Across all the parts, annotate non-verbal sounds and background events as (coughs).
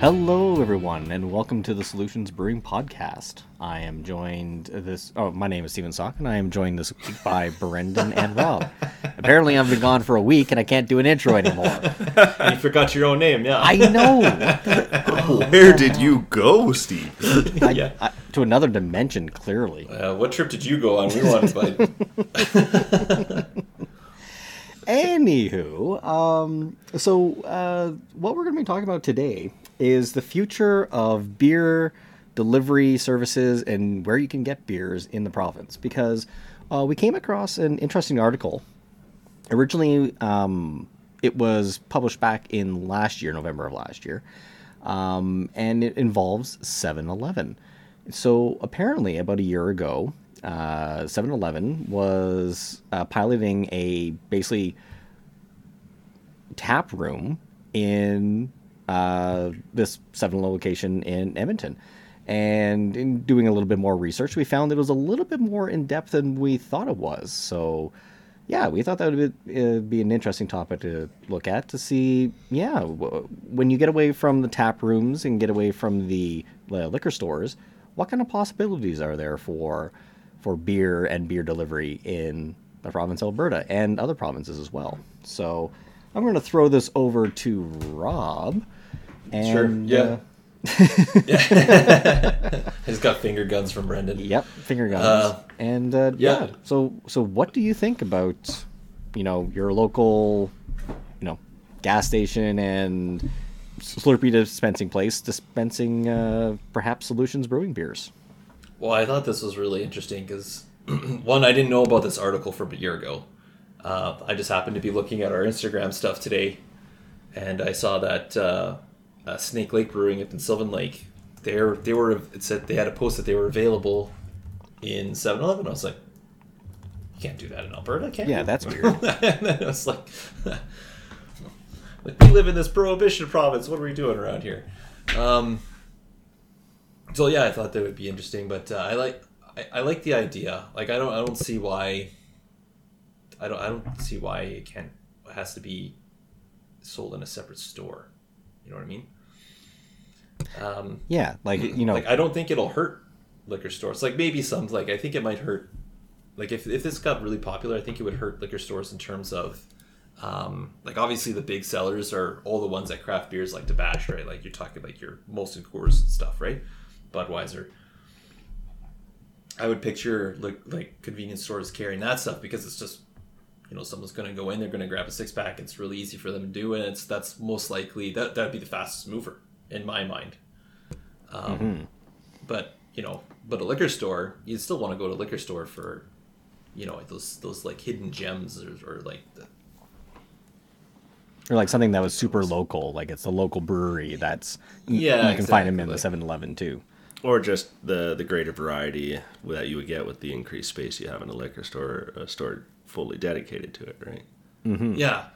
Hello, everyone, and welcome to the Solutions Brewing Podcast. I am joined this. Oh, my name is Steven Sock, and I am joined this week by (laughs) Brendan and Rob. Apparently, I've been gone for a week, and I can't do an intro anymore. (laughs) you forgot your own name, yeah. I know. (laughs) Where did you go, Steve? I- Yeah. I- to another dimension, clearly. Uh, what trip did you go on? We wanted to Anywho, um, so uh, what we're going to be talking about today is the future of beer delivery services and where you can get beers in the province. Because uh, we came across an interesting article. Originally, um, it was published back in last year, November of last year, um, and it involves 7 Eleven. So apparently, about a year ago, uh, 7 Eleven was uh, piloting a basically tap room in uh, this 7 location in Edmonton. And in doing a little bit more research, we found it was a little bit more in depth than we thought it was. So, yeah, we thought that would be, uh, be an interesting topic to look at to see, yeah, w- when you get away from the tap rooms and get away from the uh, liquor stores, what kind of possibilities are there for for beer and beer delivery in the province of Alberta and other provinces as well? So, I'm going to throw this over to Rob. And, Sure, yeah. uh, (laughs) He's got finger guns from Brendan. Yep, finger guns. Uh, and uh, yeah. yeah. so so what do you think about you know your local you know gas station and Slurpee dispensing place dispensing uh, perhaps Solutions Brewing beers? Well, I thought this was really interesting because (clears throat) one, I didn't know about this article from a year ago. Uh, I just happened to be looking at our Instagram stuff today, and I saw that uh, uh, Snake Lake Brewing up in Sylvan Lake, they they were it said they had a post that they were available in 7-Eleven. I was like, you can't do that in Alberta, can Yeah, you? that's (laughs) weird. and then I was like, (laughs) like, we live in this prohibition province. What are we doing around here? Um, so yeah, I thought that would be interesting, but uh, I like I, I like the idea. Like I don't I don't see why I don't I don't see why it can't it has to be sold in a separate store. You know what I mean? Um, yeah, like you know, like I don't think it'll hurt liquor stores. Like maybe some like I think it might hurt. Like if if this got really popular, I think it would hurt liquor stores in terms of. Um, like obviously the big sellers are all the ones that craft beers like to bash, right? Like you're talking like your Molson Coors stuff, right? Budweiser. I would picture like like convenience stores carrying that stuff because it's just you know someone's going to go in, they're going to grab a six pack. It's really easy for them to do, and it's that's most likely that that'd be the fastest mover in my mind. Um, But you know, but a liquor store, you'd still want to go to a liquor store for you know those those like hidden gems or, or like the, or like something that was super local, like it's a local brewery that's Yeah, you can find them in the exactly. 7-Eleven too. Or just the the greater variety that you would get with the increased space you have in a liquor store, a store fully dedicated to it, right? Mm-hmm. Yeah.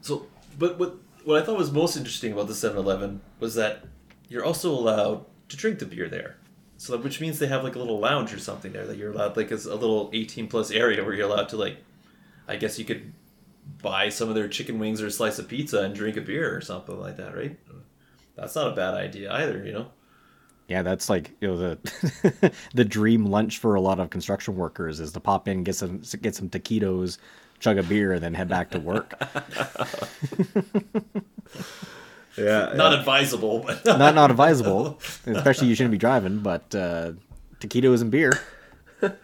So, but what what I thought was most interesting about the 7-Eleven was that you're also allowed to drink the beer there. So, which means they have like a little lounge or something there that you're allowed, like it's a little 18 plus area where you're allowed to like, I guess you could buy some of their chicken wings or a slice of pizza and drink a beer or something like that, right? That's not a bad idea either, you know. Yeah, that's like you know the (laughs) the dream lunch for a lot of construction workers is to pop in, get some get some taquitos, chug a beer, and then head back to work. (laughs) Yeah, (laughs) Not advisable, but not not advisable, especially you shouldn't be driving. But uh, taquitos and beer. it'd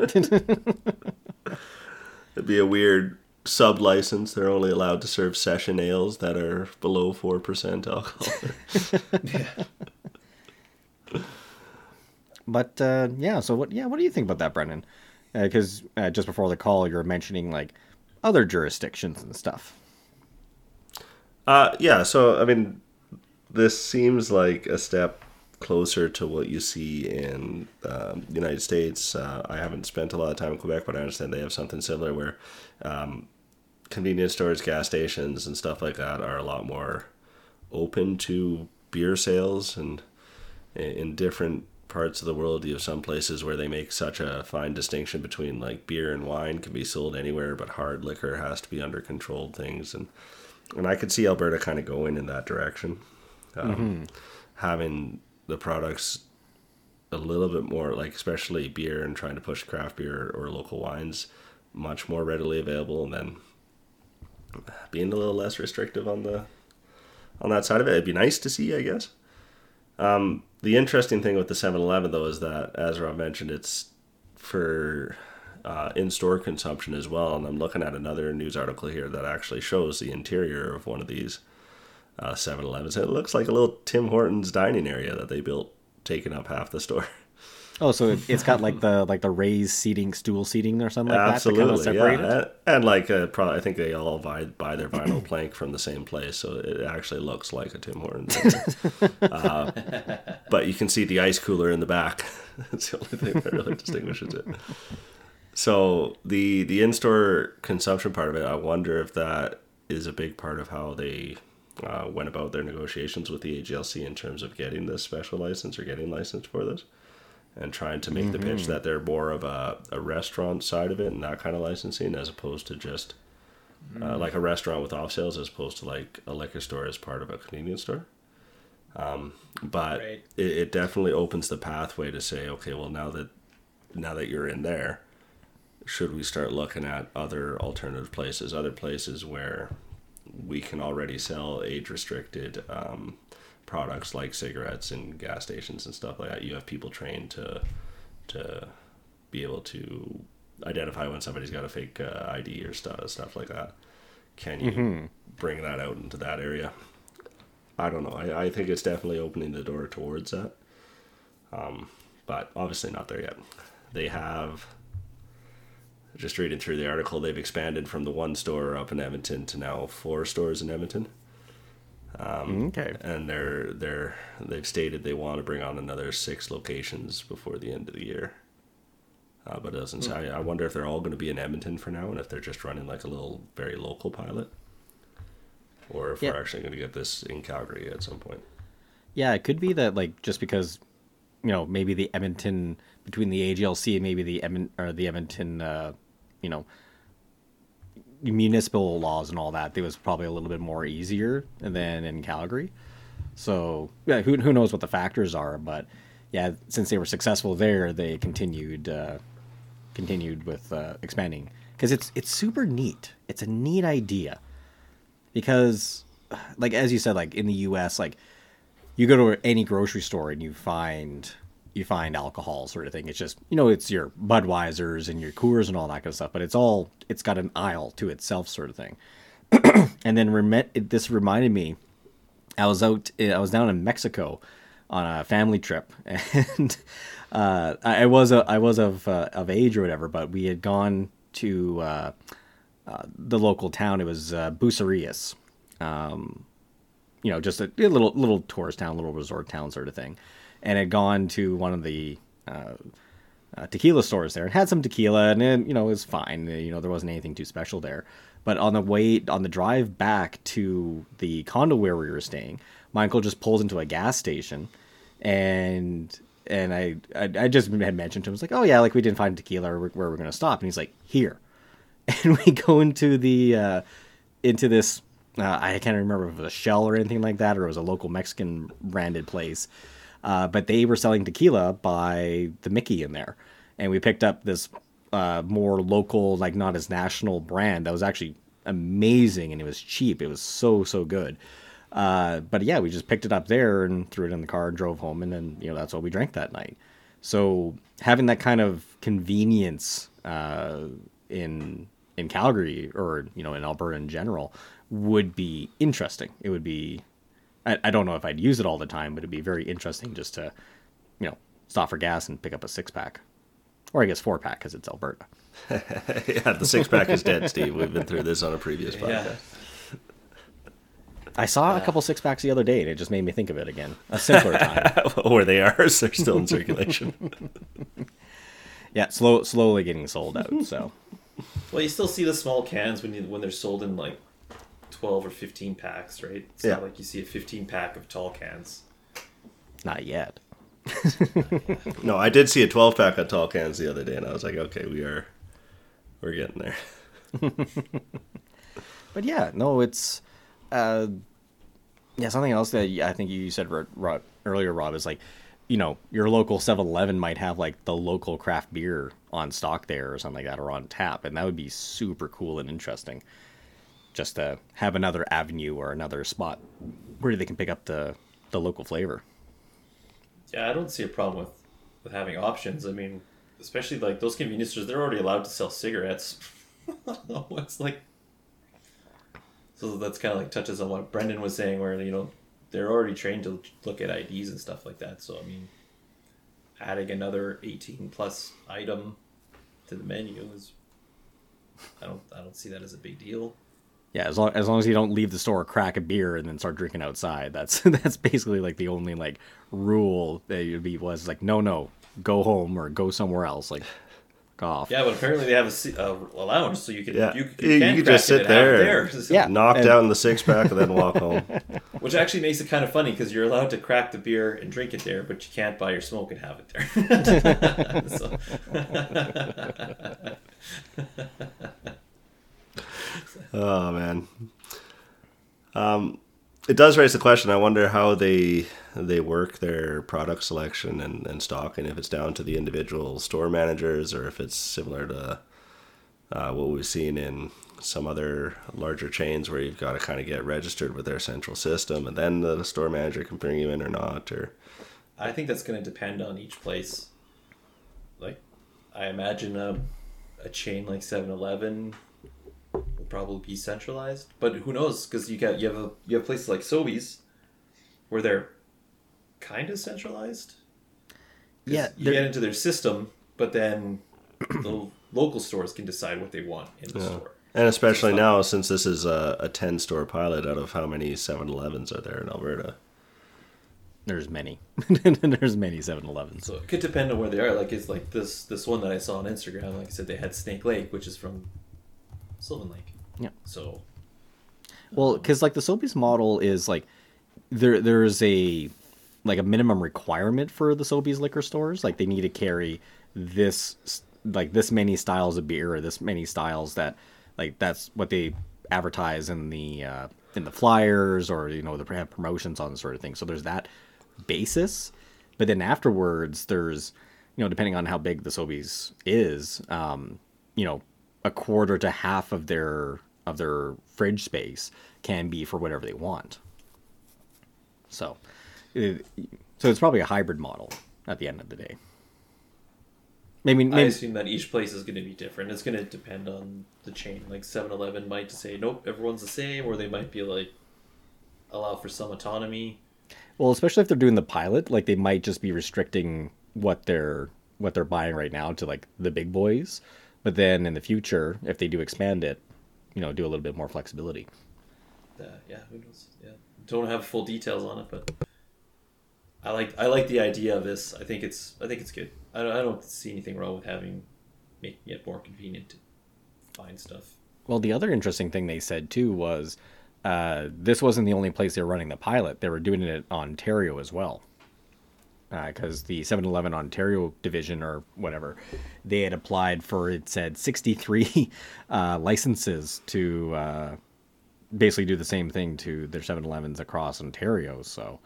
be a weird sub license. They're only allowed to serve session ales that are below four percent alcohol. But uh, yeah, so what? Yeah, what do you think about that, Brendan? Because uh, just before the call, you were mentioning like other jurisdictions and stuff. Uh, yeah, so I mean, this seems like a step closer to what you see in um, the United States. Uh, I haven't spent a lot of time in Quebec, but I understand they have something similar where um, convenience stores, gas stations, and stuff like that are a lot more open to beer sales. And in different parts of the world, you have some places where they make such a fine distinction between like beer and wine can be sold anywhere, but hard liquor has to be under controlled things. And and I could see Alberta kind of going in that direction. Um, having the products a little bit more like especially beer and trying to push craft beer or local wines much more readily available and then being a little less restrictive on the on that side of it. It'd be nice to see i guess um, the interesting thing with the 7-eleven though is that as rob mentioned it's for uh, in-store consumption as well. And i'm looking at another news article here that actually shows the interior of one of these uh, 7-elevens it looks like a little tim hortons dining area that they built taking up half the store (laughs) Oh, so it- (laughs) it's got like the like the raised seating, stool seating, or something like that. Absolutely, kind of yeah, it. and, like uh, probably, I think they all buy buy their vinyl (clears throat) plank from the same place, so it actually looks like a Tim Hortons. uh, but you can see the ice cooler in the back. (laughs) That's the only thing that really distinguishes it. So the the in store consumption part of it, I wonder if that is a big part of how they uh, went about their negotiations with the AGLC in terms of getting this special license or getting licensed for this and trying to make the pitch that they're more of a, a restaurant side of it and that kind of licensing as opposed to just uh, like a restaurant with off sales as opposed to like a liquor store as part of a convenience store. Um, but Right. it, it definitely opens the pathway to say, okay, well now that now that you're in there, should we start looking at other alternative places, other places where we can already sell age restricted um, products like cigarettes and gas stations and stuff like that. You have people trained to to be able to identify when somebody's got a fake uh, ID or stuff stuff like that. Can you bring that out into that area? I don't know. I, I think it's definitely opening the door towards that. Um, but obviously not there yet. They have just reading through the article, they've expanded from the one store up in Edmonton to now four stores in Edmonton Okay. and they're they're they've stated they want to bring on another six locations before the end of the year. Uh, but it doesn't say. I wonder if they're all going to be in Edmonton for now, and if they're just running like a little very local pilot, or if Yeah. we're actually going to get this in Calgary at some point. Yeah, it could be that like just because you know maybe the Edmonton between the AGLC and maybe the Edmon, or the Edmonton uh, you know municipal laws and all that, it was probably a little bit more easier than in Calgary. So yeah, who who knows what the factors are, but yeah, since they were successful there, they continued uh, continued with uh, expanding because it's it's super neat. It's a neat idea because like as you said like in the US like you go to any grocery store and you find you find alcohol sort of thing. It's just you know it's your Budweisers and your Coors and all that kind of stuff, but it's all it's got an aisle to itself sort of thing. (clears throat) and then it, this reminded me, I was out I was down in Mexico on a family trip (laughs) and uh, I was a, I was of uh, of age or whatever, but we had gone to uh, uh, the local town. It was uh, Bucerias you know, just a, a little little tourist town, little resort town sort of thing, and had gone to one of the uh, uh, tequila stores there and had some tequila, and then you know it was fine. You know there wasn't anything too special there. But on the way on the drive back to the condo where we were staying, my uncle just pulls into a gas station, and and I I, I just had mentioned to him, was like, oh yeah, like we didn't find tequila where, where we're gonna stop, and he's like, here, (laughs) and we go into the uh, into this uh, I can't remember if it was a shell or anything like that or it was a local Mexican branded place uh, but they were selling tequila by the Mickey in there. And we picked up this uh, more local like not as national brand that was actually amazing and it was cheap. It was so so good. Uh, but yeah we just picked it up there and threw it in the car and drove home. And then you know that's what we drank that night. So having that kind of convenience uh, in in Calgary or you know in Alberta in general would be interesting. It would be I, I don't know if I'd use it all the time, but it'd be very interesting just to you know stop for gas and pick up a six pack, or I guess four pack because it's Alberta. (laughs) yeah, the six pack is dead, Steve. We've been through this on a previous Yeah. podcast. I saw a couple six packs the other day, and it just made me think of it again. A simpler time. (laughs) Where they are, so they're still in circulation. (laughs) yeah, slow slowly getting sold out. So Well, you still see the small cans when you when they're sold in like twelve or fifteen packs, right? It's Yeah. not like you see a fifteen pack of tall cans. not yet. (laughs) no, I did see a 12 pack of tall cans the other day, and I was like, okay, we are, we're getting there. (laughs) but yeah, no, it's uh, Yeah, something else that I think you said Rob, earlier, Rob, is like, you know, your local 7-Eleven might have like the local craft beer on stock there or something like that, or on tap, and that would be super cool and interesting. Just to have another avenue or another spot where they can pick up the the local flavor. Yeah, I don't see a problem with with having options. I mean, especially like those convenience stores, they're already allowed to sell cigarettes. (laughs) it's like so that's kind of like touches on what Brendan was saying, where you know they're already trained to look at IDs and stuff like that. So I mean, adding another eighteen plus item to the menu is, I don't I don't see that as a big deal. Yeah, as long as long as you don't leave the store, crack a beer, and then start drinking outside. That's (laughs) that's basically like the only like rule that you'd be was like no no go home or go somewhere else like off. Yeah, but apparently they have a, a, a lounge, so you can Yeah. you, You- can you could just sit and have it there. there. (laughs) Yeah. Knock and- down the six pack and then walk home. (laughs) Which actually makes it kind of funny because you're allowed to crack the beer and drink it there, but you can't buy your smoke and have it there. Oh man. Um, it does raise the question. I wonder how they they work their product selection and, and stock, and if it's down to the individual store managers, or if it's similar to uh, what we've seen in some other larger chains, where you've got to kind of get registered with their central system, and then the store manager can bring you in or not. Or I think that's going to depend on each place. Like, I imagine a, a chain like 7-Eleven will probably be centralized, but who knows? Because you got you have a you have places like Sobeys where they're kind of centralized. Yeah, you they're- get into their system, but then the local stores can decide what they want in the store. and especially now, since this is a, a ten store pilot, out of how many 7-Elevens are there in Alberta? There's many. (laughs) There's many 7-Elevens. So it could depend on where they are. Like it's like this this one that I saw on Instagram. Like I said, they had Snake Lake, which is from Sylvan Lake. Yeah. So Well, because like the Sobeys model is like there there's a like a minimum requirement for the Sobeys liquor stores. Like they need to carry this like this many styles of beer or this many styles that like that's what they advertise in the uh, in the flyers or you know the have promotions on sort of thing. So there's that basis, but then afterwards there's you know depending on how big the Sobeys is, um, you know a quarter to half of their of their fridge space can be for whatever they want. So, it, so it's probably a hybrid model at the end of the day. Maybe, I maybe assume that each place is going to be different. It's going to depend on the chain. Like 7-Eleven might say, nope, everyone's the same, or they might be like allow for some autonomy. well, especially if they're doing the pilot, like they might just be restricting what they're what they're buying right now to like the big boys, but then in the future, if they do expand it, you know, do a little bit more flexibility. Uh, yeah, who knows? Yeah, don't have full details on it, but I like I like the idea of this. I think it's I think it's good. I don't, I don't see anything wrong with having making it more convenient to find stuff. Well, the other interesting thing they said too was uh, this wasn't the only place they were running the pilot. They were doing it in Ontario as well. Because the 7 Eleven Ontario division or whatever, they had applied for, it said 63 (laughs) uh, licenses to uh, basically do the same thing to their 7 Elevens across Ontario. So,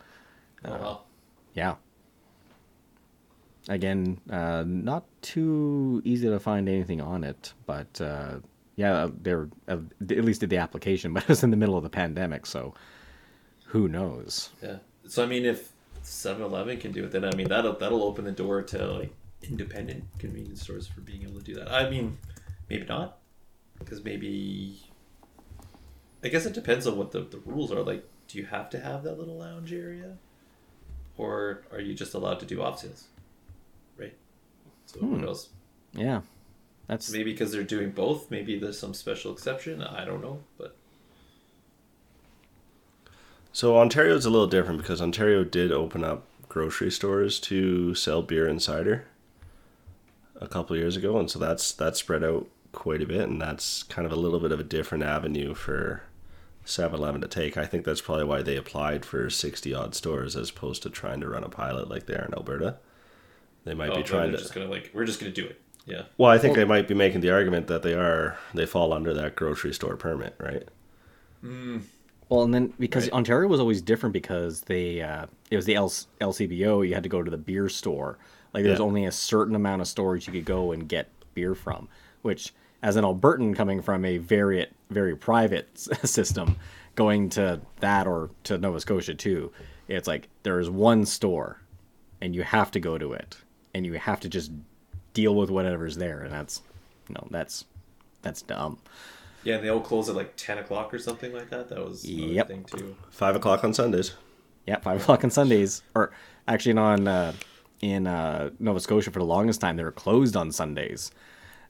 Oh well. yeah. Again, uh, not too easy to find anything on it, but uh, yeah, they're uh, at least did the application, (laughs) but it was in the middle of the pandemic, so who knows? Yeah. So I mean, if 7-Eleven can do it, then I mean that'll that'll open the door to like independent convenience stores for being able to do that. I mean, maybe not, because maybe. I guess it depends on what the, the rules are. Like, do you have to have that little lounge area, or are you just allowed to do off sales? Right. So who hmm. knows? Yeah, that's Maybe because they're doing both. Maybe there's some special exception. I don't know, but So Ontario is a little different because Ontario did open up grocery stores to sell beer and cider a couple of years ago, and so that's that's spread out quite a bit, and that's kind of a little bit of a different avenue for 7-Eleven to take. I think that's probably why they applied for sixty odd stores as opposed to trying to run a pilot like they are in Alberta. They might oh, be trying to. just gonna like we're just gonna do it. Yeah. Well, I think they might be making the argument that they are they fall under that grocery store permit, right? Hmm. Well, and then because Right. Ontario was always different because they uh, it was the L- LCBO. You had to go to the beer store. Like there was Yeah. only a certain amount of stores you could go and get beer from. Which, as an Albertan coming from a very very private (laughs) system, going to that or to Nova Scotia too, it's like there is one store, and you have to go to it, and you have to just deal with whatever's there, and that's you know that's that's dumb. Yeah, and they all close at like ten o'clock or something like that. That was another Yep. thing too. Five o'clock on Sundays. Yeah, five o'clock on Sundays, or actually on uh, in uh, Nova Scotia for the longest time they were closed on Sundays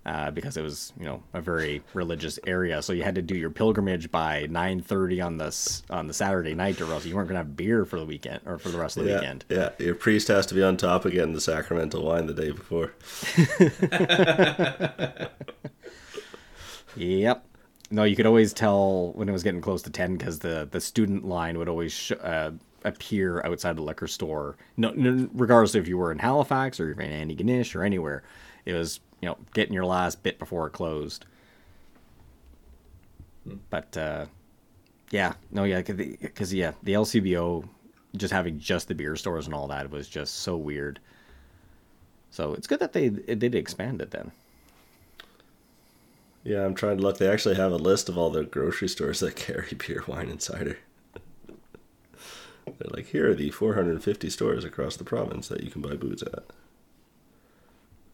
uh, because it was you know a very religious area. So you had to do your pilgrimage by nine thirty on the on the Saturday night, or else you weren't gonna have beer for the weekend or for the rest of the Yeah, weekend. yeah. Your priest has to be on top of getting the sacramental wine the day before. (laughs) Yep. No, you could always tell when it was getting close to ten because the the student line would always sh- uh, appear outside the liquor store. No, no, regardless if you were in Halifax or you're in Antigonish or anywhere, it was you know getting your last bit before it closed. But uh, yeah, no, yeah, because yeah, the LCBO just having just the beer stores and all that was just so weird. So it's good that they did expand it then. Yeah, I'm trying to look. They actually have a list of all the grocery stores that (laughs) carry beer, wine, and cider. They're like, here are the 450 stores across the province that you can buy booze at.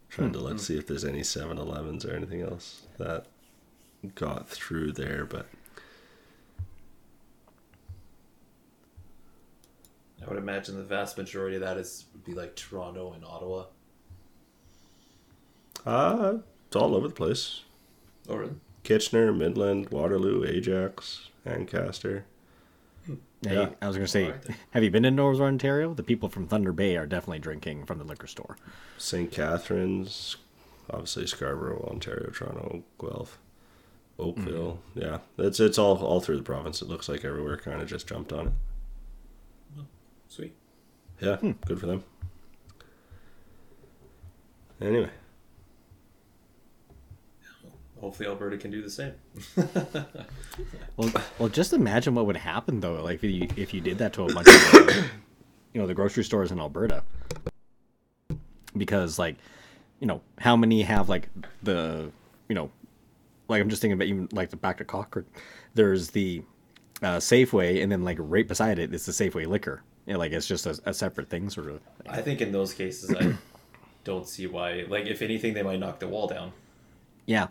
Trying to look see if there's any 7-Elevens or anything else that got through there, but I would imagine the vast majority of that is would be like Toronto and Ottawa. uh, it's all over the place. Oh, really? Kitchener, Midland, Waterloo, Ajax, Ancaster. Hey, Yeah. I was going to say, Alright then. have you been to Northern Ontario? The people from Thunder Bay are definitely drinking from the liquor store. St. Catharines, obviously Scarborough, Ontario, Toronto, Guelph, Oakville. Mm-hmm. Yeah, it's it's all all through the province. It looks like everywhere kind of just jumped on it. Sweet. Yeah, hmm. good for them. Anyway, Hopefully Alberta can do the same. (laughs) Well, well, just imagine what would happen though, like if you if you did that to a bunch of, (coughs) you know, the grocery stores in Alberta, because like, you know, how many have like the, you know, like I'm just thinking about even like the back to Cochrane, there's the uh, Safeway, and then like right beside it, it is the Safeway liquor. You know, like it's just a, a separate thing, sort of. I think in those cases, I don't see why. Like, if anything, they might knock the wall down. Yeah,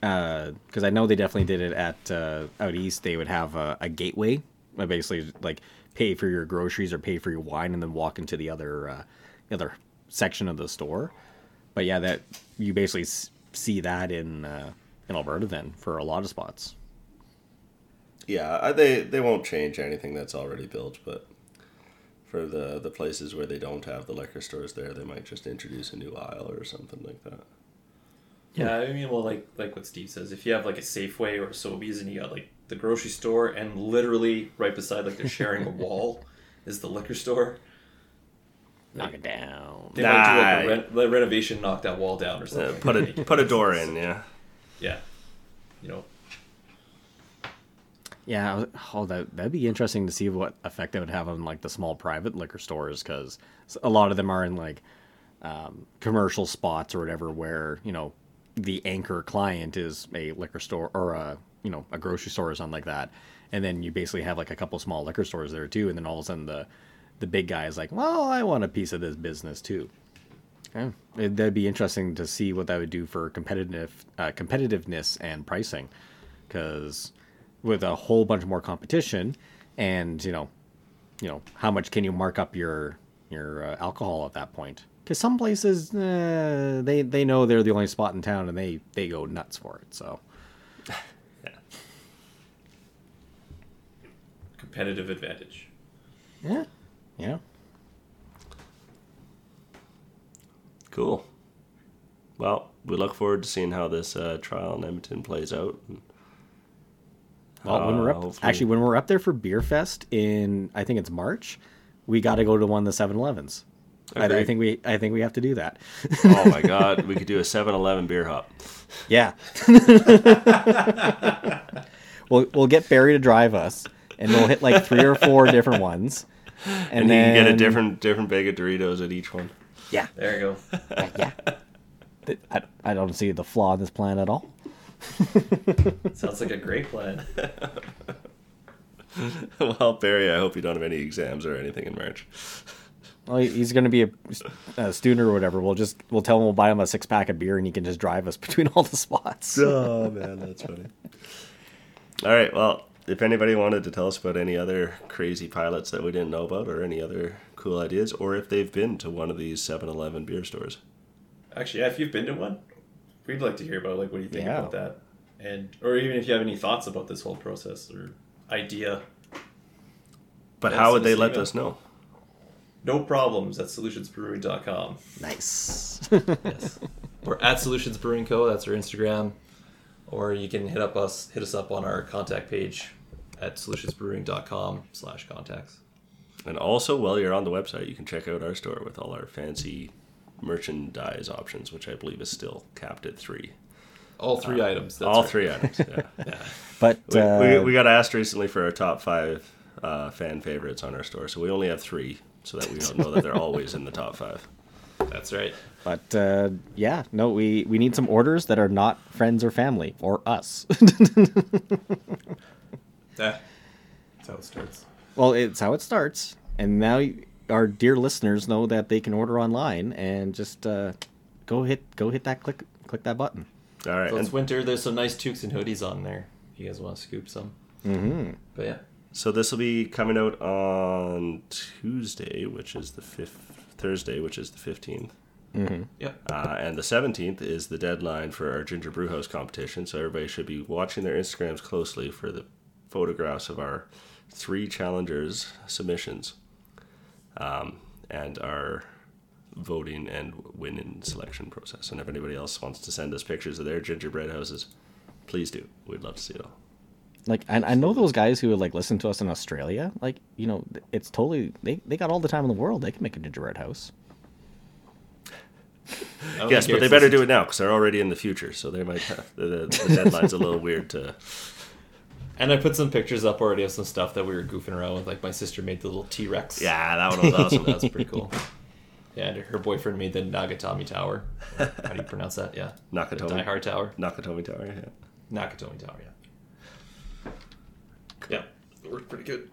because I know they definitely did it at uh, out east. They would have a, a gateway, uh, basically like pay for your groceries or pay for your wine, and then walk into the other uh, the other section of the store. But yeah, that you basically see that in uh, in Alberta then for a lot of spots. yeah, they they won't change anything that's already built, but for the the places where they don't have the liquor stores there, they might just introduce a new aisle or something like that. Yeah, I mean, well, like like what Steve says, if you have like a Safeway or a Sobeys, and you got like the grocery store, and literally right beside, like they're sharing a (laughs) wall, is the liquor store. Knock it down. They might do like a Nah. ren- like renovation, knock that wall down or something. Uh, put a (laughs) put a door in, yeah. Yeah, you know, Yeah, I oh, that that'd be interesting to see what effect that would have on like the small private liquor stores because a lot of them are in like um, commercial spots or whatever where you know the anchor client is a liquor store or a you know a grocery store or something like that, and then you basically have like a couple small liquor stores there too, and then all of a sudden the the big guy is like, well, I want a piece of this business too. Yeah, it, that'd be interesting to see what that would do for competitive uh, competitiveness and pricing, because with a whole bunch more competition, and you know, you know, how much can you mark up your your uh, alcohol at that point? Because some places uh, they they know they're the only spot in town, and they they go nuts for it. So (laughs) yeah. competitive advantage. yeah, yeah. Cool. Well, we look forward to seeing how this uh, trial in Edmonton plays out. Well, when we're Uh, up, hopefully- actually, when we're up there for Beer Fest in, I think it's March, we got to go to one of the 7-Elevens. I, I think we, I think we have to do that. oh my (laughs) god, we could do a 7-Eleven beer hop. Yeah. we'll we'll get Barry to drive us, and we'll hit like three or four different ones, and, And then you can get a different different bag of Doritos at each one. Yeah, There you go. Uh, yeah. yeah. I, I don't see the flaw in this plan at all. Sounds like a great plan. (laughs) well, Barry, I hope you don't have any exams or anything in March. Well, he's going to be a, a student or whatever. We'll just we'll tell him we'll buy him a six pack of beer and he can just drive us (laughs) between all the spots. Oh man, that's funny. All right, well, if anybody wanted to tell us about any other crazy pilots that we didn't know about, or any other cool ideas, or if they've been to one of these 7-Eleven beer stores, Actually, yeah, if you've been to one, we'd like to hear about like what do you think Yeah. about that, and or even if you have any thoughts about this whole process or idea. but how would they let email. us know? No problems at solutionsbrewing.com. Nice. Yes. or at Solutions Brewing Co. That's our Instagram. Or you can hit up us hit us up on our contact page at solutionsbrewing.com slash contacts. And also, while you're on the website, you can check out our store with all our fancy merchandise options, which I believe is still capped at three. All three items. That's all right. three items. Yeah. Yeah. (laughs) (laughs) But we, uh, we, we got asked recently for our top five uh, fan favorites on our store, so we only have three, so that we don't know that they're always in the top five. That's right. but uh, yeah, no, we we need some orders that are not friends or family or us. (laughs) Yeah. That's how it starts. well, it's how it starts, and now our dear listeners know that they can order online and just uh, go hit go hit that click click that button. All right, So it's winter. There's some nice toques and hoodies on there. You guys want to scoop some. Mm-hmm. But yeah. So this will be coming out on Tuesday, which is the fifth Thursday, which is the fifteenth. Yep. Uh, and the 17th is the deadline for our Ginger Brew House competition, so everybody should be watching their Instagrams closely for the photographs of our three challengers' submissions um, and our voting and winning selection process. And if anybody else wants to send us pictures of their gingerbread houses, please do. We'd love to see it all. Like, and I know those guys who like listen to us in Australia. Like, you know, it's totally they they got all the time in the world. They can make a gingerbread house. Yes, but they better do it now because they're already in the future, so they might have, the, the, the deadline's a little (laughs) weird to. And I put some pictures up already of some stuff that we were goofing around with. Like my sister made the little T Rex. Yeah, that one was awesome. that was pretty cool. Yeah, and her boyfriend made the Nagatomi Tower. How do you pronounce that? Yeah, the Nakatomi. Die Hard Tower. Nakatomi Tower, yeah. Nakatomi Tower. Yeah. Yeah, it worked pretty good.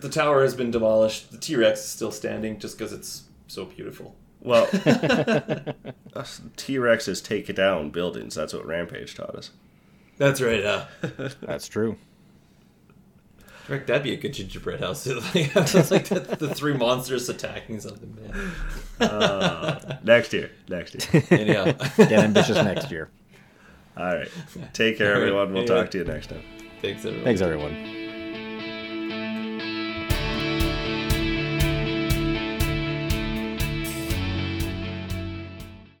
The tower has been demolished. The T Rex is still standing just because it's so beautiful. Well, (laughs) (laughs) T Rexes take down buildings. That's what Rampage taught us. That's right. Yeah. Uh. (laughs) That's true. Rick, that'd be a good gingerbread house. it's like the, the three monsters attacking something. Man. Uh, next year. Next year. Anyhow, Get ambitious next year. All right. Take care, All right. everyone. We'll Anyway. talk to you next time. Thanks everyone. Thanks, everyone.